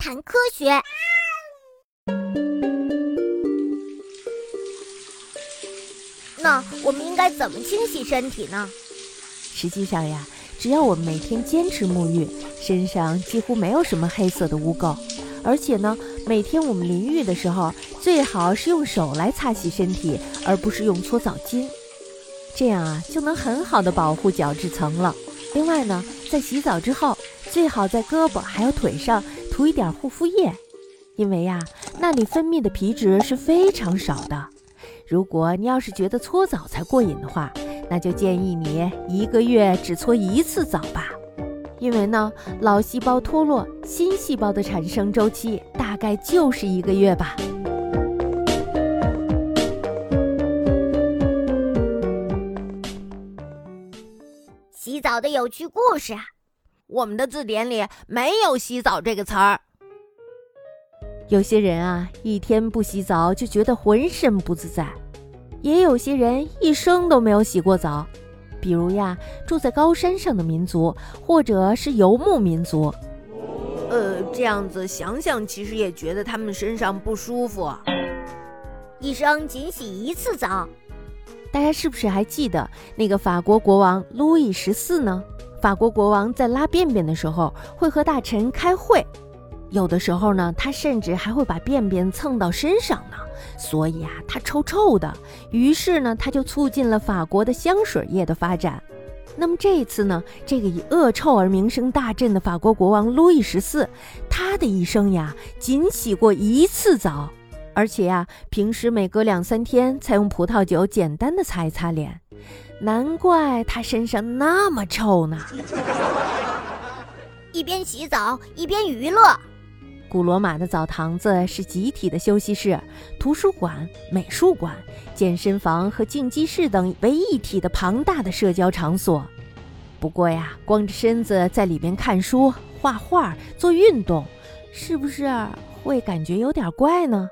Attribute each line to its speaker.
Speaker 1: 谈科学。那我们应该怎么清洗身体呢？
Speaker 2: 实际上呀，只要我们每天坚持沐浴，身上几乎没有什么黑色的污垢。而且呢，每天我们淋浴的时候，最好是用手来擦洗身体，而不是用搓澡巾。这样啊，就能很好的保护角质层了。另外呢，在洗澡之后，最好在胳膊还有腿上涂一点护肤液，因为呀，那里分泌的皮脂是非常少的。如果你要是觉得搓澡才过瘾的话，那就建议你一个月只搓一次澡吧。因为呢，老细胞脱落，新细胞的产生周期大概就是一个月吧。
Speaker 1: 洗澡的有趣故事啊，
Speaker 3: 我们的字典里没有“洗澡”这个词儿。
Speaker 2: 有些人啊，一天不洗澡就觉得浑身不自在；也有些人一生都没有洗过澡，比如呀，住在高山上的民族，或者是游牧民族。
Speaker 3: 呃，这样子想想，其实也觉得他们身上不舒服。
Speaker 1: 一生仅洗一次澡。
Speaker 2: 大家是不是还记得那个法国国王路易十四呢？法国国王在拉便便的时候会和大臣开会，有的时候呢，他甚至还会把便便蹭到身上呢，所以啊，他臭臭的。于是呢，他就促进了法国的香水业的发展。那么这一次呢，这个以恶臭而名声大振的法国国王路易十四，他的一生呀，仅洗过一次澡。而且呀，平时每隔两三天才用葡萄酒简单的擦一擦脸，难怪他身上那么臭呢。
Speaker 1: 一边洗澡一边娱乐。
Speaker 2: 古罗马的澡堂子是集体的休息室、图书馆、美术馆、健身房和竞技室等为一体的庞大的社交场所。不过呀，光着身子在里边看书、画画、做运动，是不是会感觉有点怪呢？